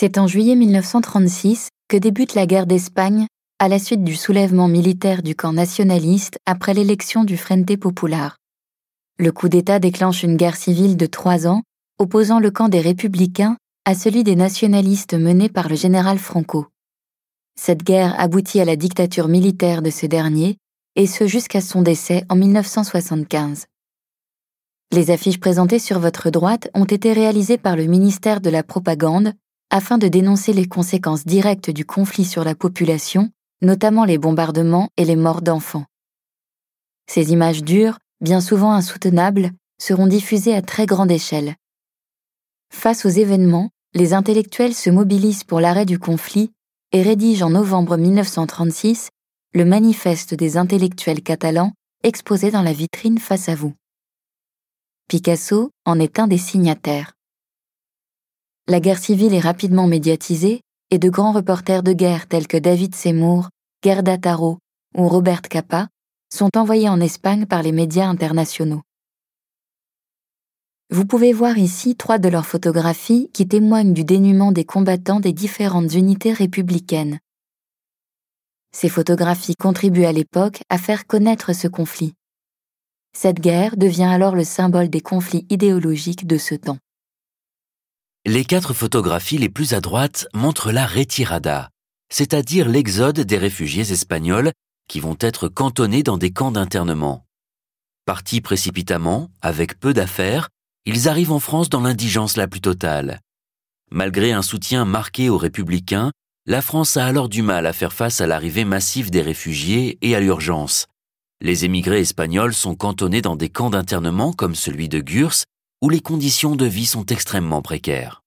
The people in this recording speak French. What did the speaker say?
C'est en juillet 1936 que débute la guerre d'Espagne à la suite du soulèvement militaire du camp nationaliste après l'élection du Frente Popular. Le coup d'État déclenche une guerre civile de trois ans, opposant le camp des républicains à celui des nationalistes mené par le général Franco. Cette guerre aboutit à la dictature militaire de ce dernier, et ce jusqu'à son décès en 1975. Les affiches présentées sur votre droite ont été réalisées par le ministère de la Propagande afin de dénoncer les conséquences directes du conflit sur la population, notamment les bombardements et les morts d'enfants. Ces images dures, bien souvent insoutenables, seront diffusées à très grande échelle. Face aux événements, les intellectuels se mobilisent pour l'arrêt du conflit et rédigent en novembre 1936 le manifeste des intellectuels catalans exposé dans la vitrine face à vous. Picasso en est un des signataires. La guerre civile est rapidement médiatisée et de grands reporters de guerre tels que David Seymour, Gerda Taro ou Robert Capa sont envoyés en Espagne par les médias internationaux. Vous pouvez voir ici trois de leurs photographies qui témoignent du dénuement des combattants des différentes unités républicaines. Ces photographies contribuent à l'époque à faire connaître ce conflit. Cette guerre devient alors le symbole des conflits idéologiques de ce temps. Les quatre photographies les plus à droite montrent la retirada, c'est-à-dire l'exode des réfugiés espagnols qui vont être cantonnés dans des camps d'internement. Partis précipitamment, avec peu d'affaires, ils arrivent en France dans l'indigence la plus totale. Malgré un soutien marqué aux républicains, la France a alors du mal à faire face à l'arrivée massive des réfugiés et à l'urgence. Les émigrés espagnols sont cantonnés dans des camps d'internement comme celui de Gurs, où les conditions de vie sont extrêmement précaires.